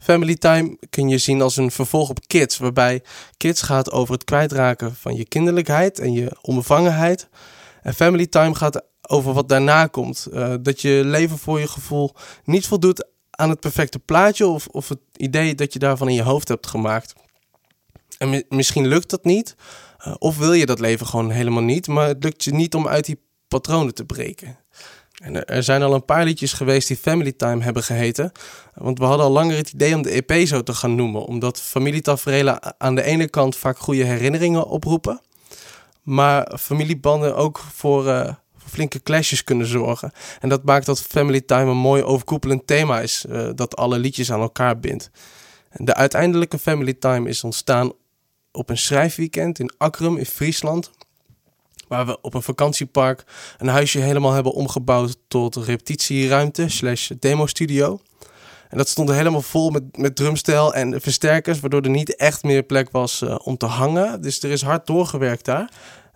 Family Time kun je zien als een vervolg op Kids, waarbij Kids gaat over het kwijtraken van je kinderlijkheid en je onbevangenheid. En Family Time gaat over wat daarna komt. Uh, dat je leven voor je gevoel niet voldoet aan het perfecte plaatje of, of het idee dat je daarvan in je hoofd hebt gemaakt. En misschien lukt dat niet, uh, of wil je dat leven gewoon helemaal niet, maar het lukt je niet om uit die patronen te breken. Er zijn al een paar liedjes geweest die Family Time hebben geheten. Want we hadden al langer het idee om de EP zo te gaan noemen. Omdat familietaferelen aan de ene kant vaak goede herinneringen oproepen. Maar familiebanden ook voor, uh, flinke clashes kunnen zorgen. En dat maakt dat Family Time een mooi overkoepelend thema is. Uh, dat alle liedjes aan elkaar bindt. De uiteindelijke Family Time is ontstaan op een schrijfweekend in Akrum in Friesland. Waar we op een vakantiepark een huisje helemaal hebben omgebouwd tot repetitieruimte slash demostudio. En dat stond helemaal vol met, met drumstijl en versterkers, waardoor er niet echt meer plek was uh, om te hangen. Dus er is hard doorgewerkt daar.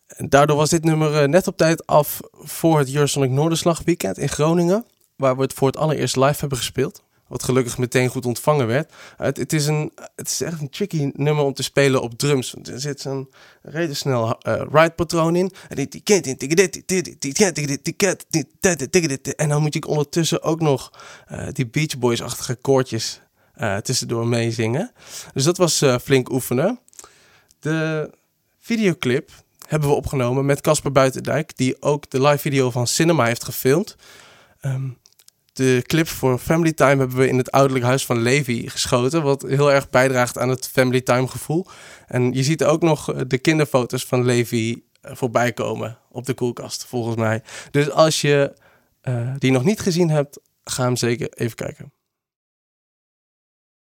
En daardoor was dit nummer uh, net op tijd af voor het Eurosonic Noorderslag weekend in Groningen, waar we het voor het allereerst live hebben gespeeld. Wat gelukkig meteen goed ontvangen werd. Het, het, is, een, het is echt een tricky nummer om te spelen op drums. Want er zit een redelijk snel uh, ride patroon in. En dan moet ik ondertussen ook nog uh, die Beach Boys-achtige koortjes uh, tussendoor meezingen. Dus dat was uh, flink oefenen. De videoclip hebben we opgenomen met Casper Buitendijk, die ook de live video van Cinema heeft gefilmd. Um, de clip voor Family Time hebben we in het ouderlijk huis van Levi geschoten. Wat heel erg bijdraagt aan het Family Time gevoel. En je ziet ook nog eh, de kinderfoto's van Levi eh, voorbij komen op de koelkast, volgens mij. Dus als je uh, die nog niet gezien hebt, ga hem zeker even kijken.